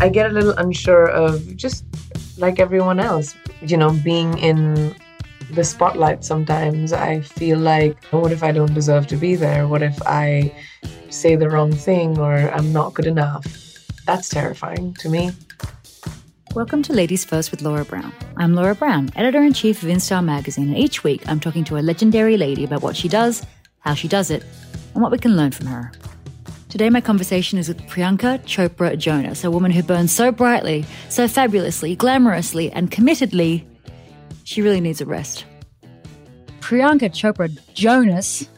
I get a little unsure of just like everyone else, you know, being in the spotlight sometimes. I feel like, what if I don't deserve to be there? What if I say the wrong thing or I'm not good enough? That's terrifying to me. Welcome to Ladies First with Laura Brown. I'm Laura Brown, editor in chief of InStyle magazine, and each week I'm talking to a legendary lady about what she does, how she does it, and what we can learn from her. Today, my conversation is with Priyanka Chopra Jonas, a woman who burns so brightly, so fabulously, glamorously, and committedly, she really needs a rest. Priyanka Chopra Jonas,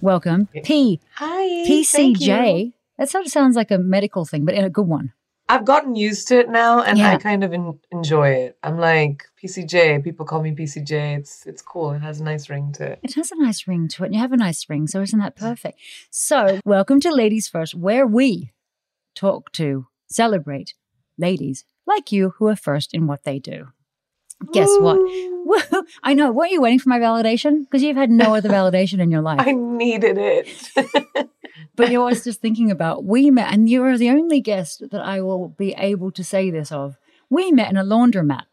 welcome. P. Hi. PCJ. That sort of sounds like a medical thing, but in a good one. I've gotten used to it now and Yeah. I kind of en- enjoy it. I'm like PCJ. People call me PCJ. It's it's cool. It has a nice ring to it. It has a nice ring to it, and you have a nice ring, so isn't that perfect? So, welcome to Ladies First, where we talk to, celebrate ladies like you who are first in what they do. Guess what? I know. Weren't you waiting for my validation? Because you've had no other validation in your life. I needed it. But you're always just thinking about we met, and you are the only guest that I will be able to say this of. We met in a laundromat.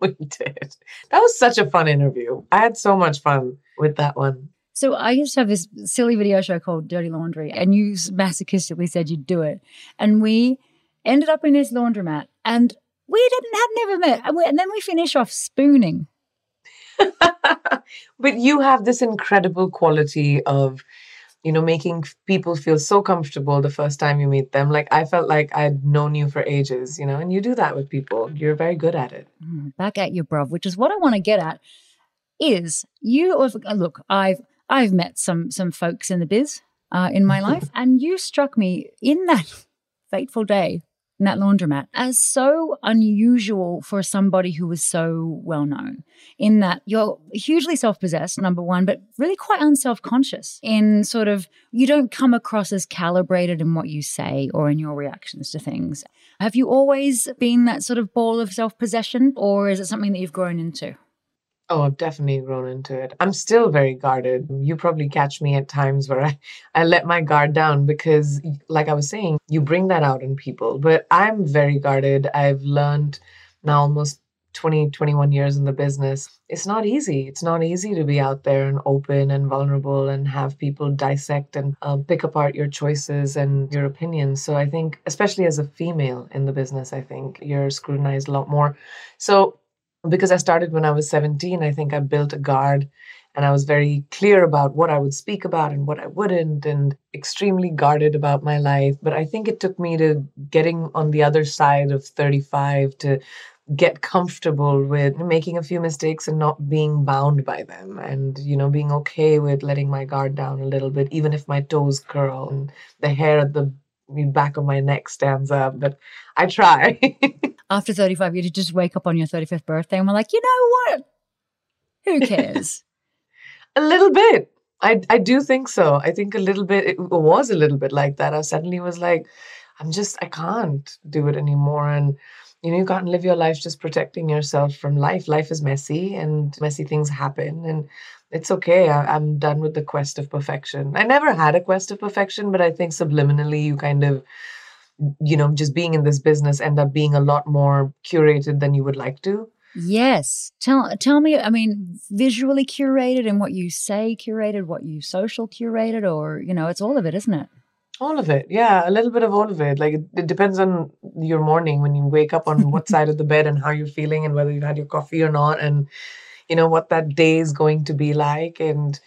we did. That was such a fun interview. I had so much fun with that one. So I used to have this silly video show called Dirty Laundry, and you masochistically said you'd do it, and we ended up in this laundromat, and we didn't have never met, and, we, and then we finish off spooning. but you have this incredible quality of you know making people feel so comfortable the first time you meet them like i felt like i'd known you for ages you know and you do that with people you're very good at it Mm, Back at you, bruv. Which is what I want to get at. Is you uh, look? I've I've met some some folks in the biz uh, in my life, and you struck me in that fateful day in that laundromat as so unusual for somebody who was so well known. In that you're hugely self possessed, number one, but really quite unself conscious. In sort of you don't come across as calibrated in what you say or in your reactions to things. Have you always been that sort of ball of self possession, or is it something that you've grown into? Oh i've definitely grown into it. I'm still very guarded. You probably catch me at times where i, I let my guard down because like i was saying you bring that out in people. But i'm very guarded. I've learned now almost 20 21 years in the business. It's not easy. It's not easy to be out there and open and vulnerable and have people dissect and um, pick apart your choices and your opinions. So i think especially as a female in the business i think you're scrutinized a lot more. So because i started when i was 17 i think i built a guard and i was very clear about what i would speak about and what i wouldn't and extremely guarded about my life. But i think it took me to getting on the other side of 35 to get comfortable with making a few mistakes and not being bound by them and you know being okay with letting my guard down a little bit even if my toes curl and the hair at the back of my neck stands up but i try. After 35, you just wake up on your 35th birthday and we're like, you know what? Who cares? a little bit. I i do think so. I think a little bit it was a little bit like that. I suddenly was like i'm just i can't do it anymore. And you know you can't live your life just protecting yourself from life. Life is messy and messy things happen. And it's okay I, i'm done with the quest of perfection i never had a quest of perfection but i think subliminally you kind of you know just being in this business end up being a lot more curated than you would like to yes. Tell tell me, I mean, visually curated and what you say curated, what you social curated, or, you know, it's all of it, isn't it? All of it, yeah, a little bit of all of it. Like it, it depends on your morning when you wake up on what side of the bed and how you're feeling and whether you've had your coffee or not, and you know what that day is going to be like, and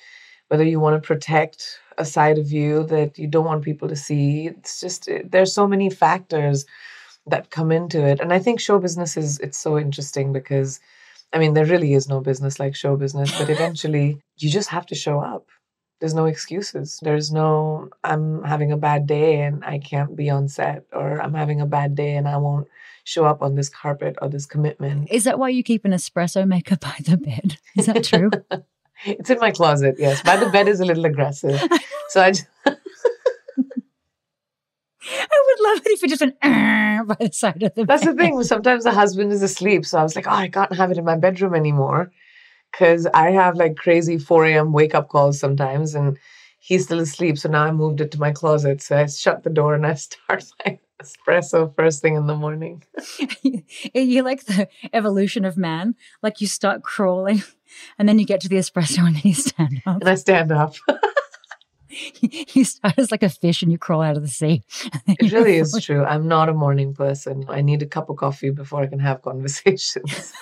whether you want to protect a side of you that you don't want people to see. It's just it, there's so many factors that come into it, and I think show business is it's so interesting because, I mean, there really is no business like show business, but eventually you just have to show up there's no excuses. There's no, I'm having a bad day and I can't be on set, or I'm having a bad day and I won't show up on this carpet or this commitment. Is that why you keep an espresso maker by the bed? Is that true? it's in my closet, yes. By the bed is a little aggressive. So I just, I would love it if it just went by the side of the That's bed. the thing. Sometimes the husband is asleep. So I was like, oh, I can't have it in my bedroom anymore. Cause I have like crazy 4 a.m. wake up calls sometimes and he's still asleep. So now I moved it to my closet. So I shut the door and I start my espresso first thing in the morning. you like the evolution of man. Like you start crawling and then you get to the espresso and then you stand up. And I stand up. you start as like a fish and you crawl out of the sea. It really is true. I'm not a morning person. I need a cup of coffee before I can have conversations.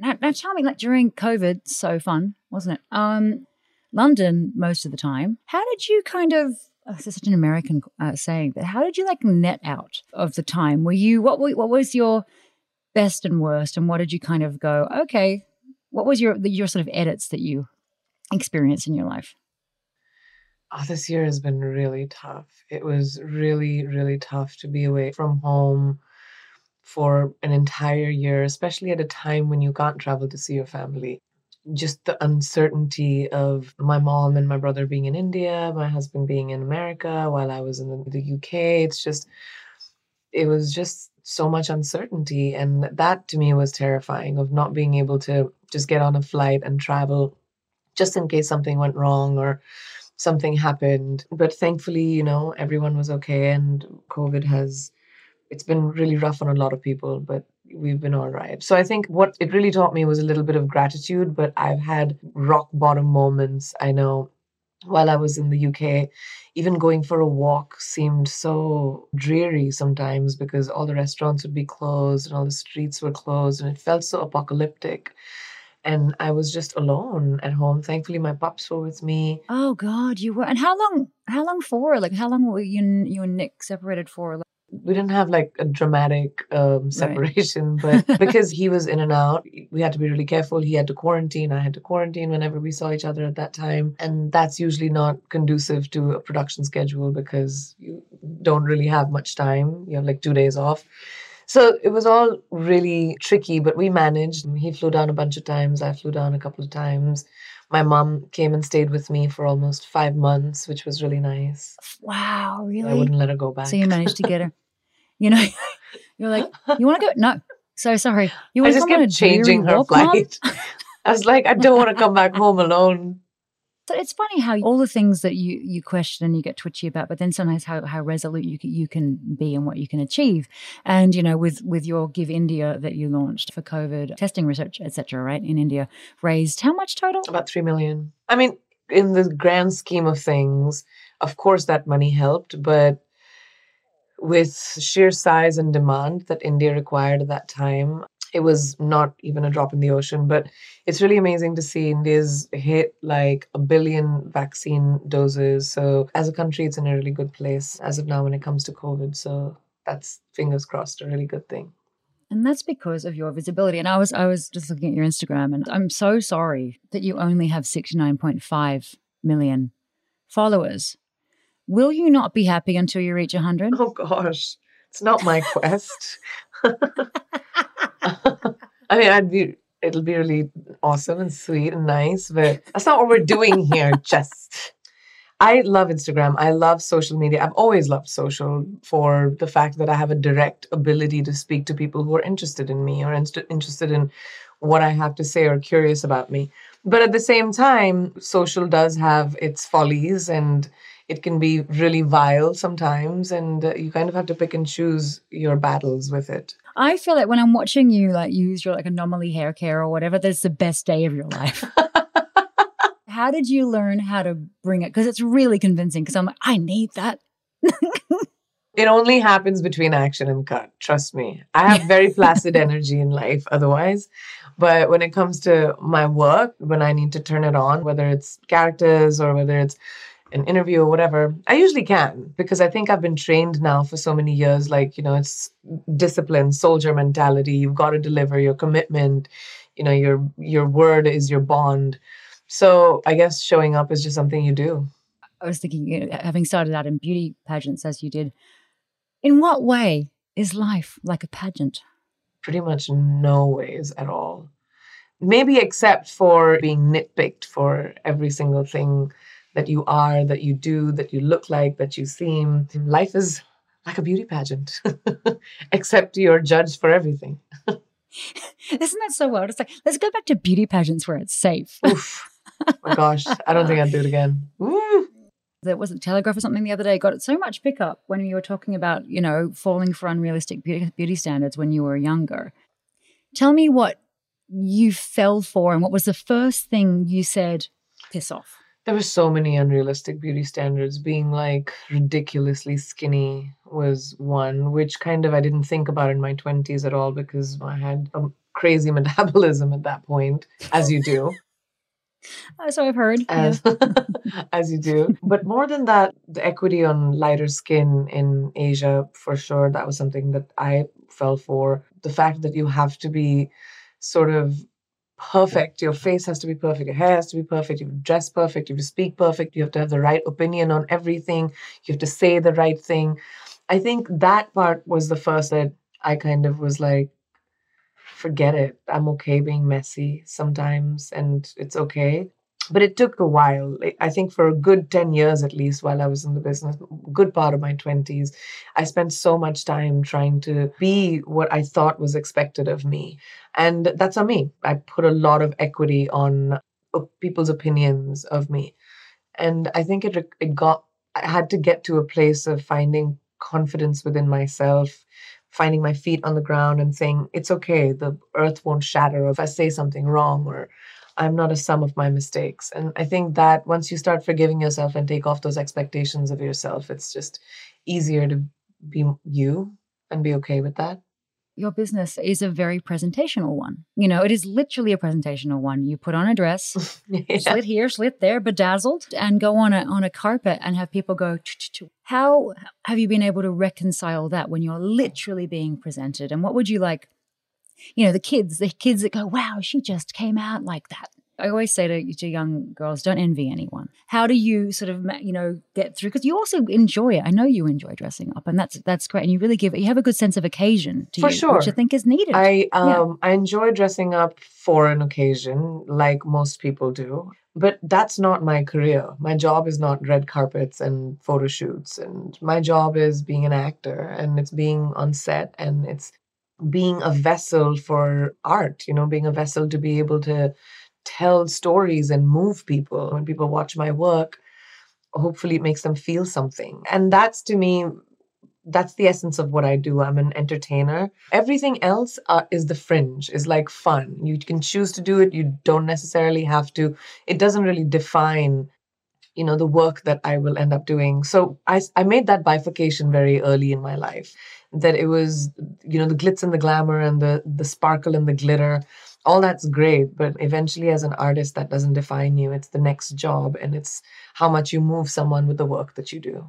Now, now tell me, like during COVID, so fun, wasn't it? Um, London most of the time. How did you kind of? Oh, this is such an American uh, saying, but how did you like net out of the time? Were you what? were- What was your best and worst, and what did you kind of go? Okay, what was your your sort of edits that you experienced in your life? Oh, this year has been really tough. It was really, really tough to be away from home for an entire year, especially at a time when you can't travel to see your family. Just the uncertainty of my mom and my brother being in India, my husband being in America while I was in the, UK. It's just, it was just so much uncertainty. And that to me was terrifying of not being able to just get on a flight and travel just in case something went wrong or something happened. But thankfully, you know, everyone was okay and COVID has it's been really rough on a lot of people, but we've been all right. So I think what it really taught me was a little bit of gratitude, but I've had rock bottom moments. I know while I was in the UK, even going for a walk seemed so dreary sometimes because all the restaurants would be closed and all the streets were closed and it felt so apocalyptic. And I was just alone at home. Thankfully, my pups were with me. Oh God, you were. And how long? How long for? Like, how long were you you and Nick separated for? We didn't have like a dramatic um, separation, but because he was in and out, we had to be really careful. He had to quarantine. I had to quarantine whenever we saw each other at that time. And that's usually not conducive to a production schedule because you don't really have much time. You have like two days off. So it was all really tricky, but we managed. He flew down a bunch of times. I flew down a couple of times. My mom came and stayed with me for almost five months, which was really nice. wow, really? I wouldn't let her go back. So you managed to get her. You know, you're like, you want to go? No, so sorry. You want to just come on a changing her flight. I was like, I don't want to come back home alone. So it's funny how all the things that you you question and you get twitchy about, but then sometimes how, how resolute you can, you can be and what you can achieve. And you know, with with your Give India that you launched for COVID testing research, etc., right in India, raised how much total? About three million. I mean, in the grand scheme of things, of course that money helped, but with sheer size and demand that India required at that time, it was not even a drop in the ocean. But it's really amazing to see India's hit like a billion vaccine doses. So as a country, it's in a really good place as of now when it comes to COVID. So that's fingers crossed, a really good thing. And that's because of your visibility. And I was I was just looking at your Instagram, and I'm so sorry that you only have 69.5 million followers. Will you not be happy until you reach 100? Oh gosh, it's not my quest. I mean, I'd be. It'll be really awesome and sweet and nice, but that's not what we're doing here. Just, I love Instagram. I love social media. I've always loved social for the fact that I have a direct ability to speak to people who are interested in me or inst- interested in what I have to say or curious about me. But at the same time, social does have its follies and it can be really vile sometimes and uh, you kind of have to pick and choose your battles with it I feel like when I'm watching you like use your like anomaly hair care or whatever, that's the best day of your life. how did you learn how to bring it? Because it's really convincing. Because I'm like, I need that. it only happens between action and cut trust me i have very placid energy in life otherwise but when it comes to my work when i need to turn it on whether it's characters or whether it's an interview or whatever i usually can because i think i've been trained now for so many years like you know it's discipline soldier mentality you've got to deliver your commitment you know your your word is your bond So I guess showing up is just something you do. I was thinking, you know, having started out in beauty pageants as you did, in what way is life like a pageant? Pretty much no ways at all. Maybe except for being nitpicked for every single thing that you are, that you do, that you look like, that you seem. Life is like a beauty pageant, except you're judged for everything. Isn't that so wild? It's like, let's go back to beauty pageants where it's safe. Oof. Oh my gosh, I don't think I'd do it again. Woo. There was a Telegraph or something the other day got so much pickup when you were talking about, you know, falling for unrealistic beauty, beauty standards when you were younger. Tell me what you fell for and what was the first thing you said, piss off? There were so many unrealistic beauty standards. Being like ridiculously skinny was one, which kind of I didn't think about in my 20s at all because I had a crazy metabolism at that point, as you do. Uh, so I've heard. as, as you do. But more than that, the equity on lighter skin in Asia, for sure, that was something that I fell for. The fact that you have to be sort of perfect. Your face has to be perfect. Your hair has to be perfect. You dress perfect. You speak perfect. You have to have the right opinion on everything. You have to say the right thing. I think that part was the first that I kind of was like, forget it. I'm okay being messy sometimes, and it's okay. But it took a while. I think for a good 10 years at least, while I was in the business, good part of my 20s, I spent so much time trying to be what I thought was expected of me. And that's on me. I put a lot of equity on uh, people's opinions of me. And I think it, it got, I had to get to a place of finding confidence within myself, finding my feet on the ground and saying, it's okay, the earth won't shatter if I say something wrong or I'm not a sum of my mistakes. And I think that once you start forgiving yourself and take off those expectations of yourself, it's just easier to be you and be okay with that your business is a very presentational one. You know, it is literally a presentational one. You put on a dress, yeah. slit here, slit there, bedazzled, and go on a on a carpet and have people go. How have you been able to reconcile that when you're literally being presented? And what would you like? You know, the kids, the kids that go, "Wow, she just came out like that." I always say to, to young girls, don't envy anyone. How do you sort of, you know, get through? Because you also enjoy it. I know you enjoy dressing up, and that's that's great. And you really give it. you have a good sense of occasion to for you, sure. which I think is needed. I um yeah. I enjoy dressing up for an occasion, like most people do. But that's not my career. My job is not red carpets and photo shoots, and my job is being an actor, and it's being on set, and it's being a vessel for art. You know, being a vessel to be able to tell stories and move people. When people watch my work, hopefully it makes them feel something. And that's to me, that's the essence of what I do. I'm an entertainer. Everything else uh, is the fringe, is like fun. You can choose to do it, you don't necessarily have to. It doesn't really define you know the work that i will end up doing. So i i made that bifurcation very early in my life that it was you know the glitz and the glamour and the the sparkle and the glitter all that's great but eventually as an artist that doesn't define you. It's the next job and it's how much you move someone with the work that you do.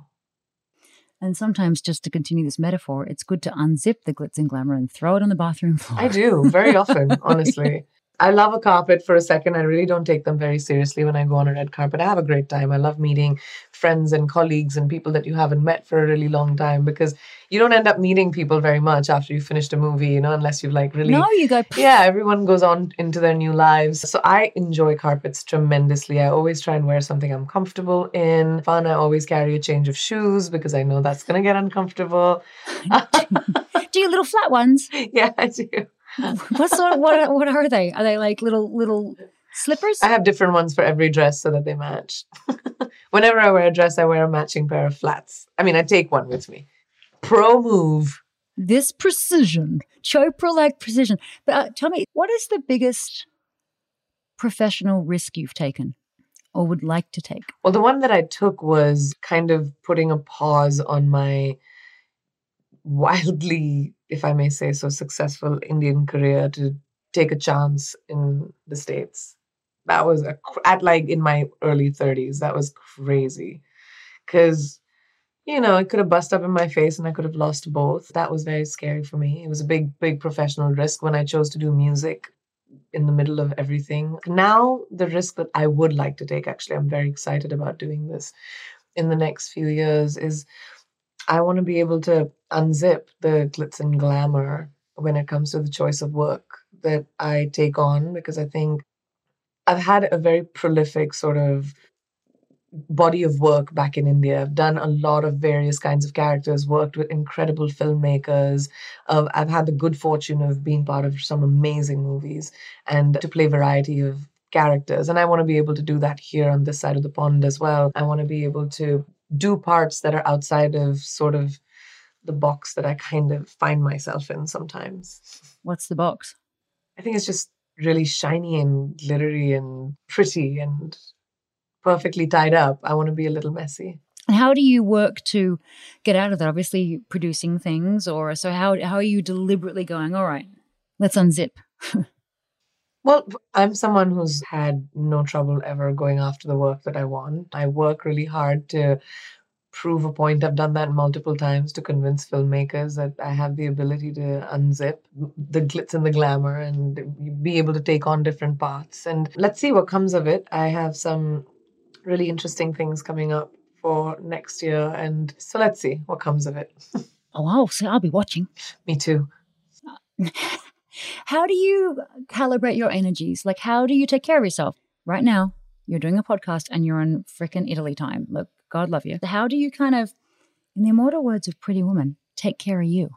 And sometimes just to continue this metaphor it's good to unzip the glitz and glamour and throw it on the bathroom floor. I do very often honestly I love a carpet for a second. I really don't take them very seriously when I go on a red carpet. I have a great time. I love meeting friends and colleagues and people that you haven't met for a really long time because you don't end up meeting people very much after you finished a movie, you know, unless you've like really. No, you go. Yeah, everyone goes on into their new lives. So I enjoy carpets tremendously. I always try and wear something I'm comfortable in. Fun, I always carry a change of shoes because I know that's going to get uncomfortable. do you little flat ones? Yeah, I do what sort of, what what are they? Are they like little little slippers? I have different ones for every dress so that they match. Whenever I wear a dress, I wear a matching pair of flats. I mean, I take one with me. Pro move. This precision, Chopra like precision. But uh, tell me, what is the biggest professional risk you've taken? or would like to take? Well, the one that I took was kind of putting a pause on my wildly if I may say so, successful Indian career to take a chance in the States. That was a, at like in my early 30s. That was crazy. Because, you know, it could have bust up in my face and I could have lost both. That was very scary for me. It was a big, big professional risk when I chose to do music. in the middle of everything. Now, the risk that I would like to take, actually, I'm very excited about doing this in the next few years, is I want to be able to unzip the glitz and glamour when it comes to the choice of work that I take on because I think I've had a very prolific sort of body of work back in India. I've done a lot of various kinds of characters, worked with incredible filmmakers. Uh, I've had the good fortune of being part of some amazing movies and to play variety of characters. And I want to be able to do that here on this side of the pond as well. I want to be able to do parts that are outside of sort of the box that I kind of find myself in sometimes. What's the box? I think it's just really shiny and glittery and pretty and perfectly tied up. I want to be a little messy. And how do you work to get out of that? Obviously, producing things, or so how how are you deliberately going? All right, let's unzip. well, I'm someone who's had no trouble ever going after the work that I want. I work really hard to prove a point. I've done that multiple times to convince filmmakers that I have the ability to unzip the glitz and the glamour and be able to take on different paths. And let's see what comes of it. I have some really interesting things coming up for next year. And so let's see what comes of it. oh, I'll, see, I'll be watching. Me too. how do you calibrate your energies? Like, how do you take care of yourself? Right now, you're doing a podcast and you're in freaking Italy time. Look, God love you. How do you kind of, in the immortal words of Pretty Woman, take care of you?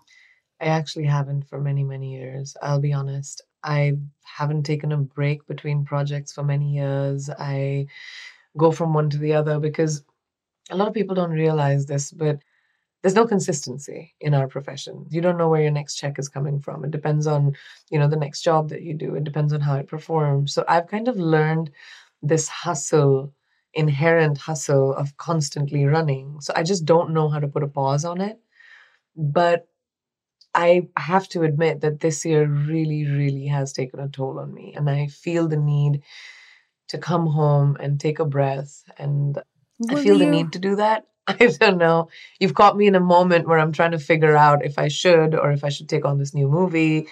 I actually haven't for many, many years. I'll be honest. I haven't taken a break between projects for many years. I go from one to the other because a lot of people don't realize this, but there's no consistency in our profession. You don't know where your next check is coming from. It depends on, you know, the next job that you do. It depends on how it performs. So I've kind of learned this hustle, inherent hustle of constantly running. So I just don't know how to put a pause on it. But I have to admit that this year really, really has taken a toll on me. And I feel the need to come home and take a breath. And Will I feel you? the need to do that. I don't know. You've caught me in a moment where I'm trying to figure out if I should or if I should take on this new movie.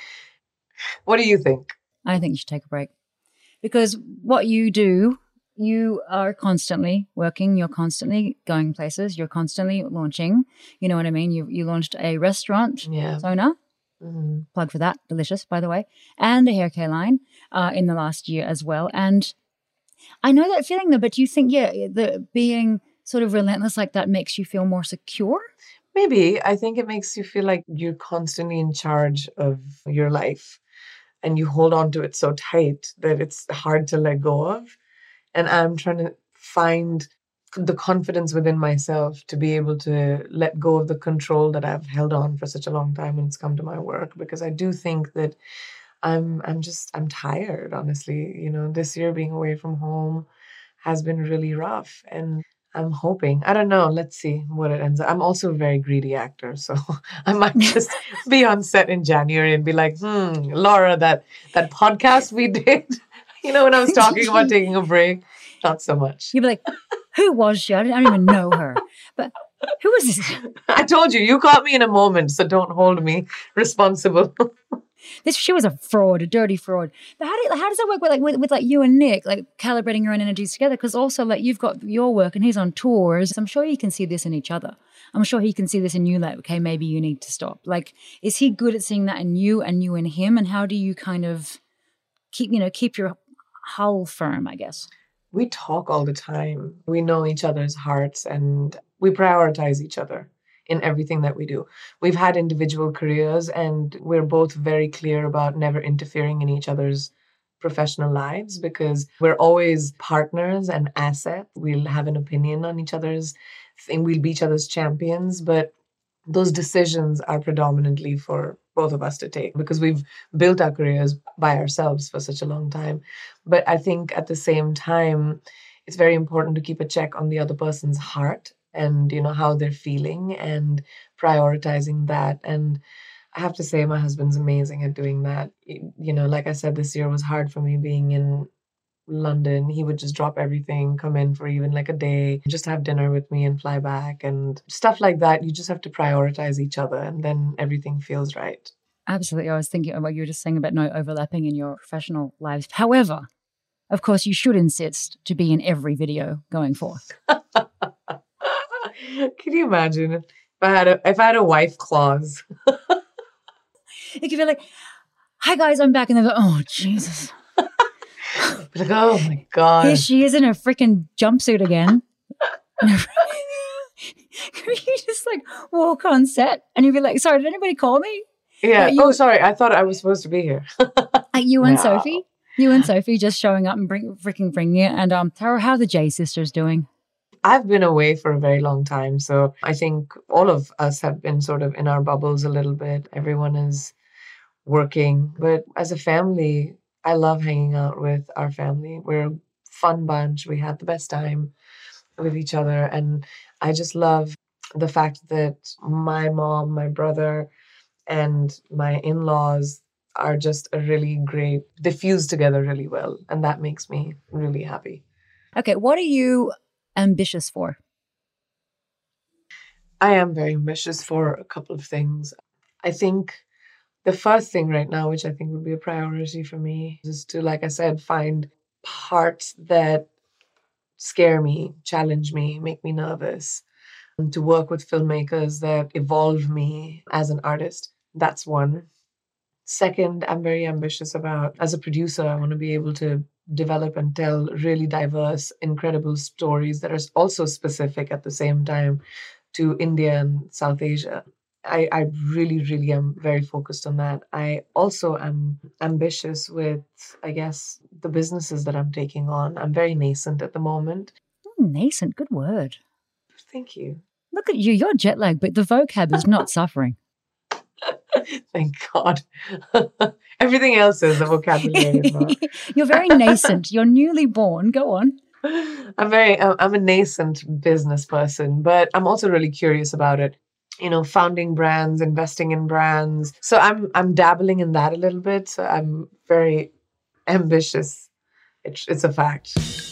What do you think? I think you should take a break because what you do, you are constantly working, you're constantly going places, you're constantly launching. You know what I mean? You, you launched a restaurant, yeah. Sona. Mm-hmm. Plug for that. Delicious, by the way. And a hair care line uh, in the last year as well. And I know that feeling though, but do you think, yeah, the being sort of relentless like that makes you feel more secure? Maybe. I think it makes you feel like you're constantly in charge of your life and you hold on to it so tight that it's hard to let go of. And I'm trying to find the confidence within myself to be able to let go of the control that I've held on for such a long time when it's come to my work because I do think that I'm I'm just I'm tired, honestly. You know, this year being away from home has been really rough and I'm hoping. I don't know. Let's see what it ends up. I'm also a very greedy actor, so I might just be on set in January and be like, "Hmm, Laura, that that podcast we did, you know, when I was talking about taking a break, not so much." You'd be like, "Who was she? I, don't even know her." But who was this? I told you, you caught me in a moment, so don't hold me responsible. This she was a fraud, a dirty fraud. But how, do, how does that work with like with, with like you and Nick, like calibrating your own energies together? Because also like you've got your work and he's on tours. I'm sure you can see this in each other. I'm sure he can see this in you. Like, okay, maybe you need to stop. Like, is he good at seeing that in you and you in him? And how do you kind of keep you know keep your hull firm? I guess we talk all the time. We know each other's hearts and we prioritize each other in everything that we do. We've had individual careers and we're both very clear about never interfering in each other's professional lives because we're always partners and assets. We'll have an opinion on each other's thing, we'll be each other's champions, but those decisions are predominantly for both of us to take because we've built our careers by ourselves for such a long time. But I think at the same time, it's very important to keep a check on the other person's heart and you know how they're feeling and prioritizing that and i have to say my husband's amazing at doing that you know like i said this year was hard for me being in london he would just drop everything come in for even like a day just have dinner with me and fly back and stuff like that you just have to prioritize each other and then everything feels right Absolutely. I was thinking about what you were just saying about no overlapping in your professional lives. However, of course, you should insist to be in every video going forth. Can you imagine if I had a if I had a wife clause? It could be like, "Hi guys, I'm back," and they're like, "Oh Jesus, like, oh my here god. she is in her freaking jumpsuit again." You just like walk on set and you'd be like, "Sorry, did anybody call me?" Yeah. you- oh, sorry. I thought I was supposed to be here. You and No. Sophie, you and Sophie just showing up and bring freaking bringing it. And um, Tara, how are the J sisters doing? I've been away for a very long time, so I think all of us have been sort of in our bubbles a little bit. Everyone is working, but as a family, I love hanging out with our family. We're a fun bunch. We had the best time with each other, and I just love the fact that my mom, my brother, and my in-laws are just a really great they fuse together really well and that makes me really happy Okay, what are you ambitious for? I am very ambitious for a couple of things. I think the first thing right now, which I think would be a priority for me, is to, like I said, find parts that scare me, challenge me, make me nervous, and to work with filmmakers that evolve me as an artist. That's one. Second, I'm very ambitious about, as a producer, I want to be able to develop and tell really diverse, incredible stories that are also specific at the same time to India and South Asia. I, I really, really am very focused on that. I also am ambitious with, I guess, the businesses that I'm taking on. I'm very nascent at the moment. Hmm, nascent, good word. Thank you. Look at you, you're jet lagged, but the vocab is not suffering. Thank God. Everything else is the vocabulary. you're very nascent. You're newly born. Go on. I'm very, I'm a nascent business person, but I'm also really curious about it. You know, founding brands, investing in brands. So I'm, I'm dabbling in that a little bit. So I'm very ambitious. It's, it's a fact.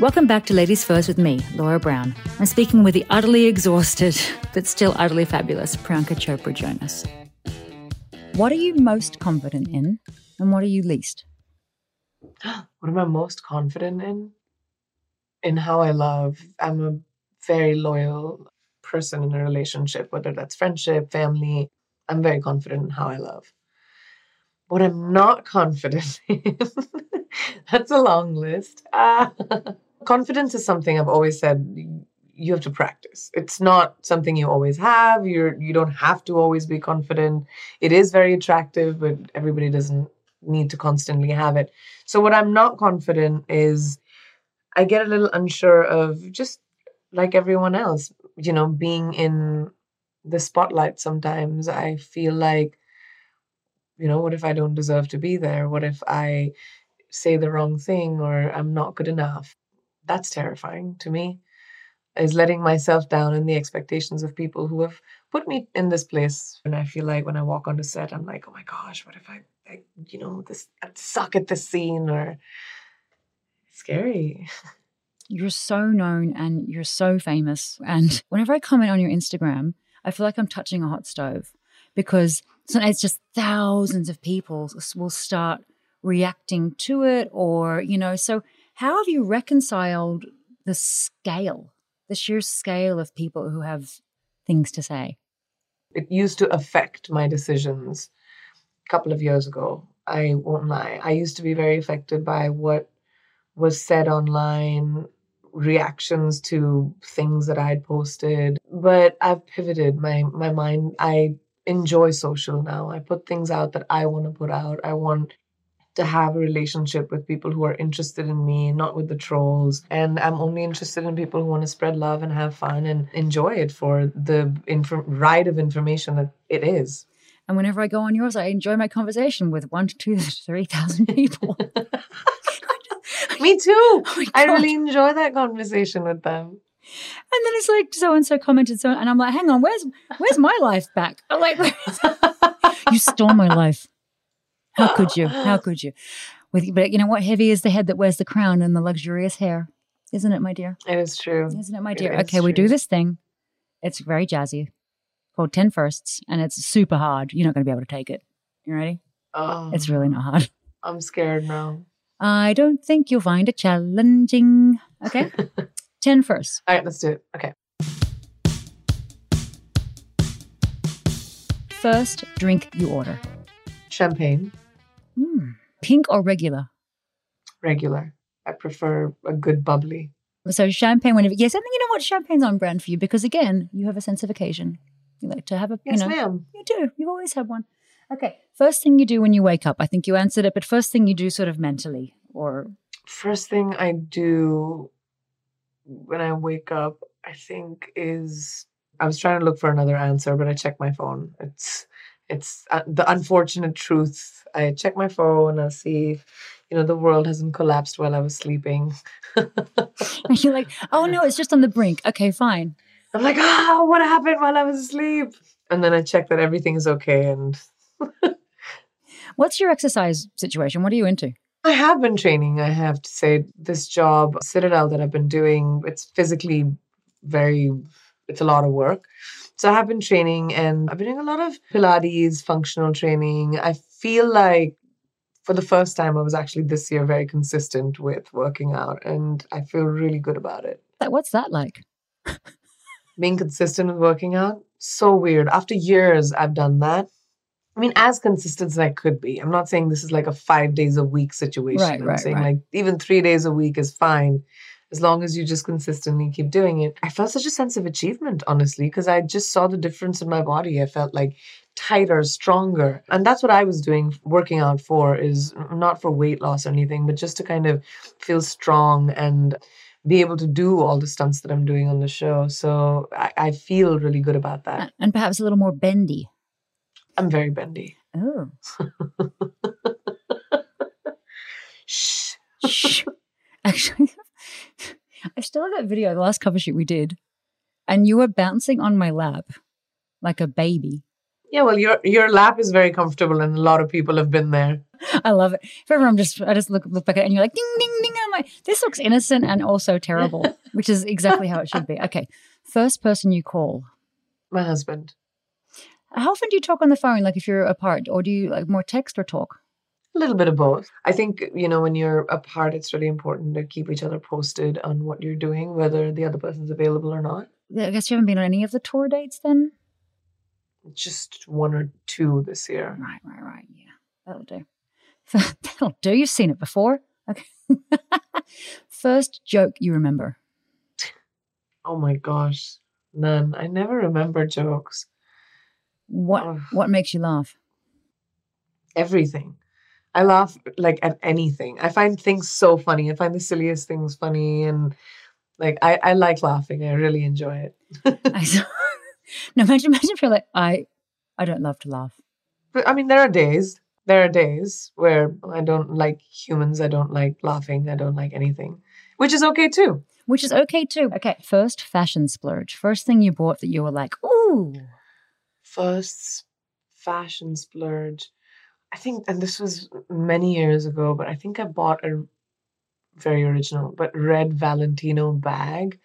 Welcome back to Ladies First with me, Laura Brown. I'm speaking with the utterly exhausted, but still utterly fabulous Priyanka Chopra Jonas. What are you most confident in, and what are you least? What am I most confident in? In how I love. I'm a very loyal person in a relationship, whether that's friendship, family. I'm very confident in how I love. What I'm not confident in, that's a long list. confidence is something I've always said you have to practice. It's not something you always have. You're you don't have to always be confident. It is very attractive, but everybody doesn't need to constantly have it. So what I'm not confident is I get a little unsure of just like everyone else, you know, being in the spotlight sometimes. I feel like you know, what if I don't deserve to be there? What if I say the wrong thing or I'm not good enough? That's terrifying to me. Is letting myself down in the expectations of people who have put me in this place. And I feel like when I walk onto set, I'm like, oh my gosh, what if I, I you know, this I suck at this scene or scary. You're so known and you're so famous. And whenever I comment on your Instagram, I feel like I'm touching a hot stove because so it's just thousands of people will start reacting to it or, you know, so how have you reconciled the scale, the sheer scale of people who have things to say? It used to affect my decisions a couple of years ago. I won't lie. I used to be very affected by what was said online, reactions to things that I'd posted. But I've pivoted my my mind. I enjoy social now. I put things out that I want to put out. I want to have a relationship with people who are interested in me, not with the trolls. And I'm only interested in people who want to spread love and have fun and enjoy it for the inf- ride of information that it is. And whenever I go on yours, I enjoy my conversation with one to two, three thousand people. Me too. Oh I really enjoy that conversation with them. And then it's like so and so commented so, and I'm like, hang on, where's where's my life back? I'm like, you stole my life. How could you? How could you? With but you know what? Heavy is the head that wears the crown and the luxurious hair, isn't it, my dear? It is true. Isn't it, my dear? is okay, we do this thing. It's very jazzy, called Ten Firsts, and it's super hard. You're not going to be able to take it. You ready? Oh, It's really not um, hard. I'm scared now. I don't think you'll find it challenging. Okay, Ten Firsts. All right, let's do it. Okay. First drink you order. Champagne, Hmm. Pink or regular? regular. I prefer a good bubbly. So champagne whenever yes, I think you know what champagne's on brand for you because again, you have a sense of occasion. You like to have a Yes, you know ma'am. you do. You've always had one. Okay. First thing you do when you wake up. I think you answered it, but first thing you do sort of mentally or First thing I do when I wake up, I think, is I was trying to look for another answer, but I check my phone. It's it's uh, the unfortunate truth. I check my phone. I'll see, if, you know, the world hasn't collapsed while I was sleeping. and you're like, oh no, it's just on the brink. Okay, fine. I'm like, ah, what happened while I was asleep? And then I check that everything is okay. And What's your exercise situation? What are you into? I have been training. I have to say, this job, Citadel, that I've been doing, it's physically very, it's a lot of work. So I have been training and I've been doing a lot of Pilates, functional training. I feel like for the first time, I was actually this year very consistent with working out and I feel really good about it. Like, What's that like? being consistent with working out so weird after years i've done that i mean as consistent as i could be i'm not saying this is like a five days a week situation Right, i'm right, saying right. like even three days a week is fine as long as you just consistently keep doing it i felt such a sense of achievement honestly because i just saw the difference in my body i felt like tighter stronger and that's what i was doing working out for is not for weight loss or anything but just to kind of feel strong and be able to do all the stunts that I'm doing on the show. So I, I feel really good about that. And- And perhaps a little more bendy. I'm very bendy. Oh. Shh. Shh. Actually, I still have that video, the last cover shoot we did, and you were bouncing on my lap like a baby. Yeah, well, your your lap is very comfortable, and a lot of people have been there. I love it. If ever I'm just, I just look look back at it and you're like, ding, ding, ding. And I'm like, this looks innocent and also terrible, which is exactly how it should be. Okay. First person you call. My husband, How often do you talk on the phone? Like if you're apart, or do you like more text or talk? A little bit of both. I think you know when you're apart, it's really important to keep each other posted on what you're doing, whether the other person's available or not. I guess you haven't been on any of the tour dates then? Just one or two this year. Right, right, right. Yeah, that'll do. that'll do. You've seen it before. Okay. First joke you remember. Oh my gosh, none. I never remember jokes. What. What makes you laugh? everything. I laugh like at anything. I find things so funny. I find the silliest things funny and like I, I like laughing. I really enjoy it. I no, imagine, imagine if you're like, I, I don't love to laugh. But I mean there are days. There are days where I don't like humans. I don't like laughing. I don't like anything. Which is okay too. Which is okay too. Okay, first fashion splurge. First thing you bought that you were like, ooh. First fashion splurge. I think and this was many years ago, but I think I bought a very original but red Valentino bag,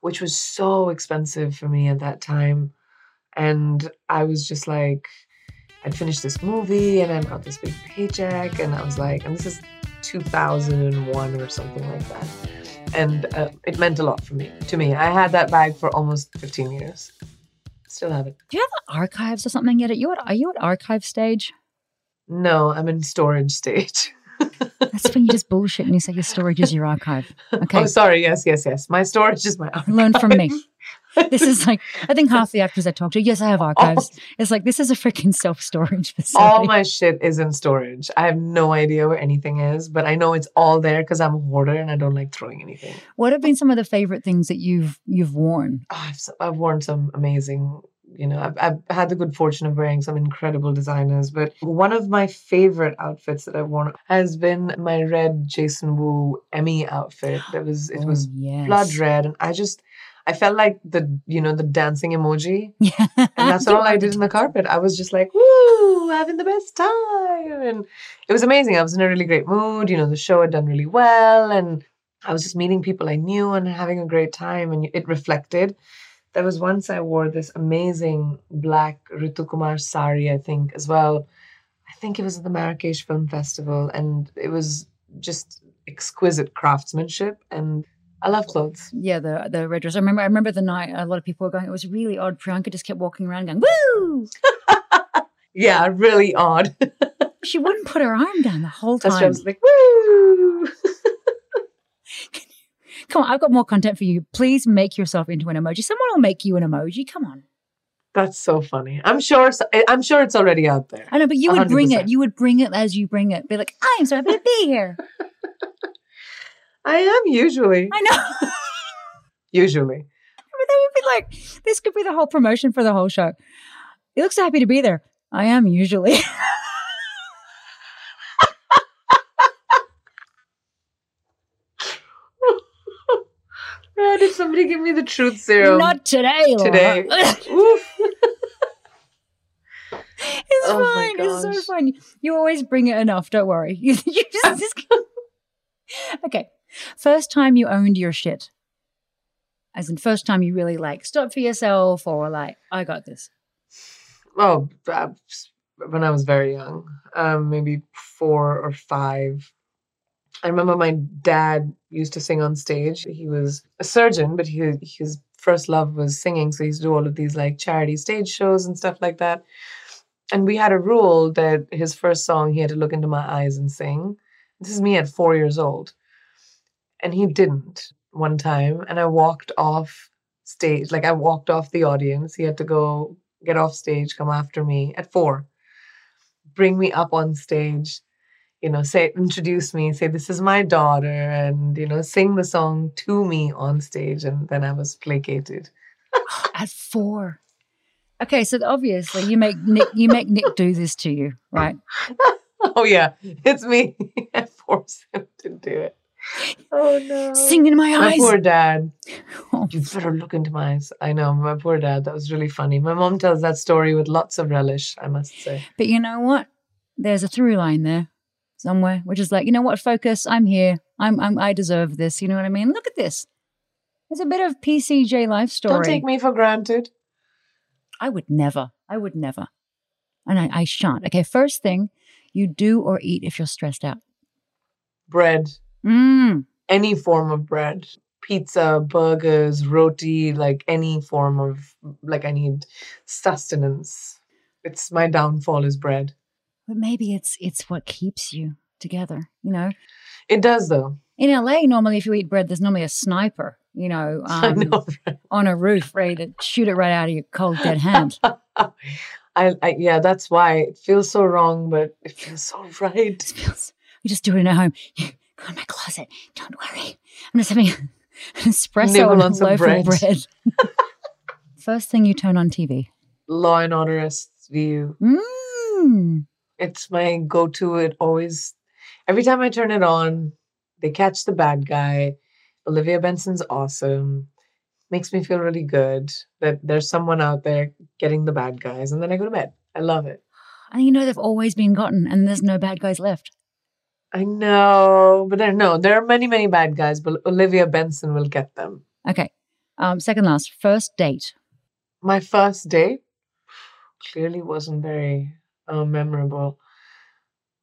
which was so expensive for me at that time. And I was just like, I'd finished this movie and I got this big paycheck, and I was like, and this is 2001 or something like that. And uh, it meant a lot for me. To me, I had that bag for almost 15 years. Still have it. Do you have the archives or something yet? Are you at, are you at archive stage? No, I'm in storage stage. That's when you just bullshit and you say your storage is your archive. Okay. Oh, sorry. Yes, yes, yes. My storage is my archive. Learn from me. This is like, I think half the actors I talk to, yes, I have oh. archives. It's like, this is a freaking self storage facility. all my shit is in storage. I have no idea where anything is, but I know it's all there because I'm a hoarder and I don't like throwing anything. what have been some of the favorite things that you've you've worn? Oh, I've, I've worn some amazing, you know, I've, I've had the good fortune of wearing some incredible designers, but one of my favorite outfits that I've worn has been my red Jason Wu Emmy outfit. That was, it was Oh, yes. blood red. And I just, I felt like the, you know, the dancing emoji. Yeah. And that's all I did in the carpet. I was just like, woo, having the best time. And it was amazing. I was in a really great mood. You know, the show had done really well. And I was just meeting people I knew and having a great time. And it reflected. There was once I wore this amazing black Ritu Kumar sari, I think, as well. I think it was at the Marrakesh Film Festival. And it was just exquisite craftsmanship. And I love clothes. Yeah, the the red dress. I remember. I remember the night. A lot of people were going. It was really odd. Priyanka just kept walking around going, "Woo!" Yeah, really odd. She wouldn't put her arm down the whole time. That's was like, woo. Come on, I've got more content for you. Please make yourself into an emoji. Someone will make you an emoji. Come on. That's so funny. I'm sure. I'm sure it's already out there. I know, but you would bring it. You would bring it as you bring it. Be like, I am so happy to be here. I am usually. I know. Usually. But that would be like, this could be the whole promotion for the whole show. He looks so happy to be there. I am usually. Oh, did somebody give me the truth serum Not today, Laura. today? it's Oh fine. It's so fine. You always bring it enough. Don't worry. You, you just, just- okay. First time you owned your shit. As in, first time you really like stopped for yourself or like, I got this. Oh, uh, when I was very young, um, maybe four or five. I remember my dad used to sing on stage. He was a surgeon, but he, his first love was singing. So he used to do all of these like charity stage shows and stuff like that. And we had a rule that his first song, he had to look into my eyes and sing. This is me at four years old. And he didn't one time. And I walked off stage. Like I walked off the audience. He had to go get off stage, come after me at four, bring me up on stage, you know, say, introduce me, say, this is my daughter, and, you know, sing the song to me on stage. And then I was placated. At four. Okay, so obviously you make Nick you make Nick do this to you, right? Oh, yeah, it's me. I forced him to do it. Oh, no. Sing in my eyes. My poor dad. Oh, You better look into my eyes. I know, my poor dad. That was really funny. My mom tells that story with lots of relish, I must say. But you know what? There's a through line there somewhere, which is like, you know what? Focus. I'm here. I'm, I'm I deserve this. You know what I mean? Look at this. There's a bit of PCJ life story. Don't take me for granted. I would never. I would never. And I, I shan't. Okay, first thing, you do or eat if you're stressed out. Bread. Mm. any form of bread pizza burgers roti like any form of like i need sustenance it's my downfall is bread But maybe it's it's what keeps you together, you know? it does though In LA, normally if you eat bread, there's normally a sniper, you know, um, know right? on a roof ready to shoot it right out of your cold dead hand. I, I yeah that's why it feels so wrong but it feels so right It feels, we just do it in our home. Go in my closet. Don't worry. I'm just having an espresso Nibble and a on some loaf bread. of bread. First thing you turn on TV. law and order SVU Mm. It's my go-to it always every time i turn it on they catch the bad guy olivia benson's awesome makes me feel really good that there's someone out there getting the bad guys and then i go to bed i love it And you know they've always been gotten, and there's no bad guys left. i know but there no there are many many bad guys but olivia benson will get them Okay. Um, second last, first date. my first date clearly wasn't very uh, memorable.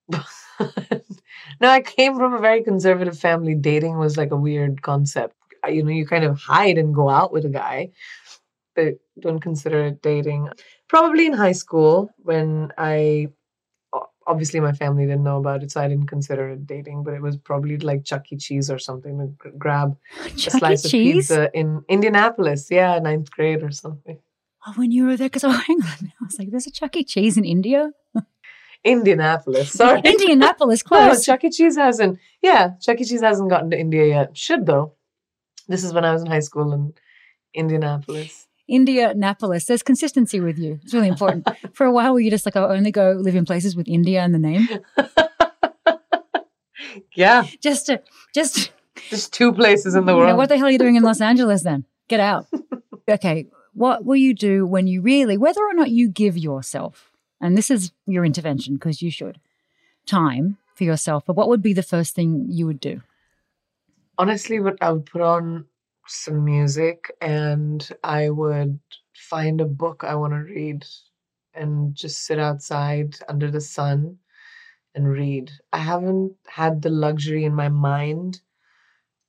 no, I came from a very conservative family. Dating was like a weird concept. You know, you kind of hide and go out with a guy, but don't consider it dating. Probably in high school when I obviously my family didn't know about it, so I didn't consider it dating. But it was probably like Chuck E. Cheese or something to grab a Chuck E. slice of Cheese. pizza in Indianapolis. Yeah, ninth grade or something. Oh, when you were there, because oh, hang on, I was like, "There's a Chuck E. Cheese in India." Indianapolis. Sorry. Indianapolis, No, close. Chuck E. Cheese hasn't. Yeah, Chuck E. Cheese hasn't gotten to India yet. Should though. This is when I was in high school in Indianapolis. Indianapolis. There's consistency with you. It's really important. For a while, were you just like, I only go live in places with India in the name, Yeah, just to, just just two places in the world. know, what the hell are you doing in Los Angeles then? Get out. okay, what will you do when you really, whether or not you give yourself, and this is your intervention because you should, time for yourself, but what would be the first thing you would do? Honestly, what I would put on some music and I would find a book I want to read and just sit outside under the sun and read. I haven't had the luxury in my mind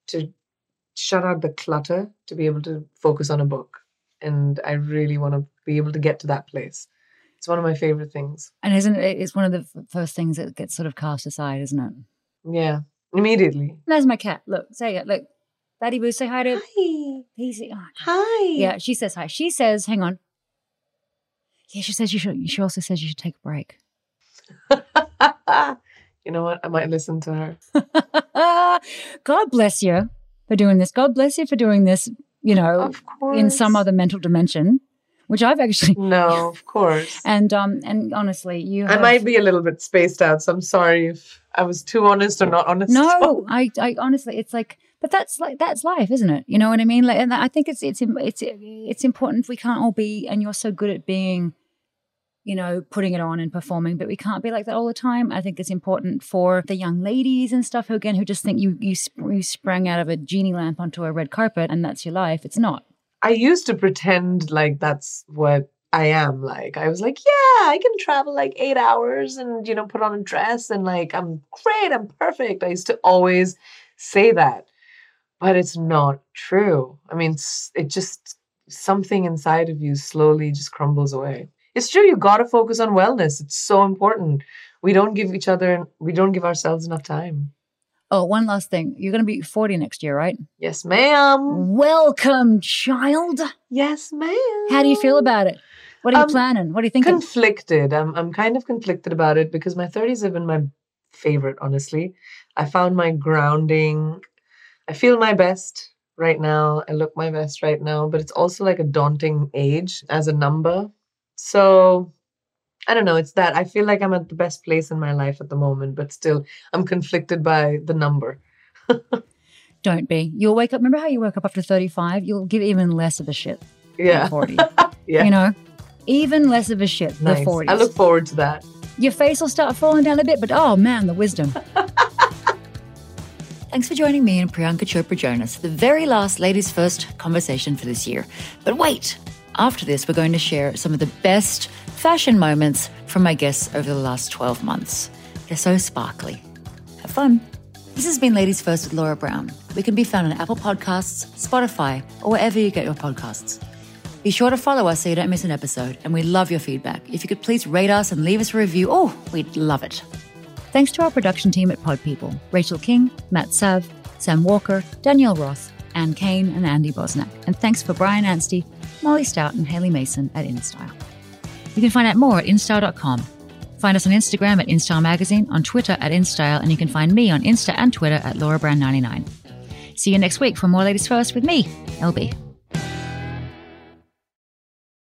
to shut out the clutter to be able to focus on a book. And I really want to be able to get to that place. It's one of my favorite things. And isn't it, it's one of the f- first things that gets sort of cast aside, isn't it? Yeah, immediately. There's my cat. Look, say it. Look, Betty Boo, say hi to Hi. He's, oh, Hi. Yeah, she says hi. She says, hang on. Yeah, she says you should. She also says you should take a break. you know what? I might listen to her. God bless you for doing this. God bless you for doing this. You know, in some other mental dimension, which I've actually. No, of course. And um, and honestly, you. I might be a little bit spaced out, so I'm sorry if I was too honest or not honest. No, I, I honestly, it's like, but that's like that's life, isn't it? You know what I mean? Like, and I think it's it's it's it's important. We can't all be, and you're so good at being, you know, putting it on and performing, but we can't be like that all the time. I think it's important for the young ladies and stuff who again who just think you you you sprang out of a genie lamp onto a red carpet and that's your life. It's not. I used to pretend like that's what I am like. I was like, yeah, I can travel like eight hours and, you know, put on a dress and like, I'm great, I'm perfect. I used to always say that, but it's not true. I mean, it just, something inside of you slowly just crumbles away. It's true, you got to focus on wellness. It's so important. We don't give each other, we don't give ourselves enough time. Oh, one last thing. You're going to be 40 next year, right? Yes, ma'am. Welcome, child. Yes, ma'am. How do you feel about it? What are you Um, planning? What are you thinking? conflicted. I'm I'm kind of conflicted about it because my 30s have been my favorite, honestly. I found my grounding. I feel my best right now. I look my best right now, but it's also like a daunting age as a number. So I don't know, it's that. I feel like I'm at the best place in my life at the moment, but still I'm conflicted by the number. Don't be. You'll wake up. Remember how you woke up after 35? You'll give even less of a shit Yeah. 40. Yeah. You know, even less of a shit nice. the 40s. I look forward to that. Your face will start falling down a bit, but oh man, the wisdom. Thanks for joining me and Priyanka Chopra Jonas the very last Ladies First conversation for this year. But wait, after this, we're going to share some of the best fashion moments from my guests over the last 12 months. They're so sparkly. Have fun. This has been Ladies First with Laura Brown. We can be found on Apple Podcasts, Spotify, or wherever you get your podcasts. Be sure to follow us so you don't miss an episode, and we love your feedback. If you could please rate us and leave us a review, oh, we'd love it. Thanks to our production team at Pod People Rachel King, Matt Sav, Sam Walker, Danielle Roth, Anne Kane, and Andy Bosnack. And thanks for Brian Anstey, Molly Stout, and Haley Mason at InStyle. You can find out more at InStyle.com. Find us on Instagram at InStyle Magazine, on Twitter at InStyle, and you can find me on Insta and Twitter at LauraBrown99. See you next week for more Ladies First with me, LB.